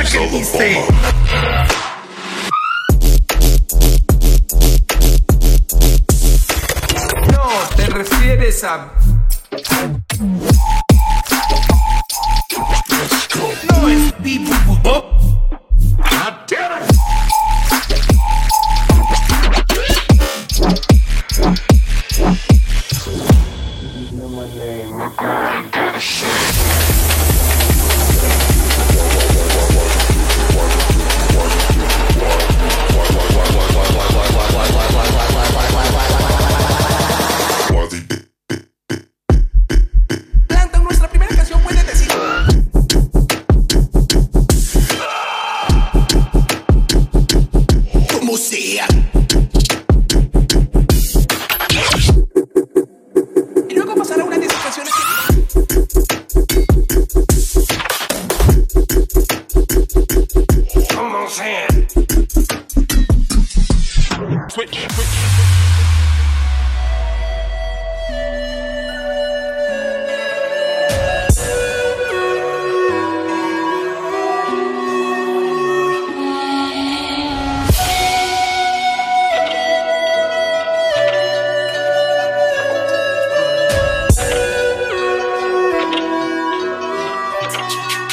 escucha que dice. No, te refieres a. No es pussy. attention.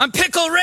I'm pickle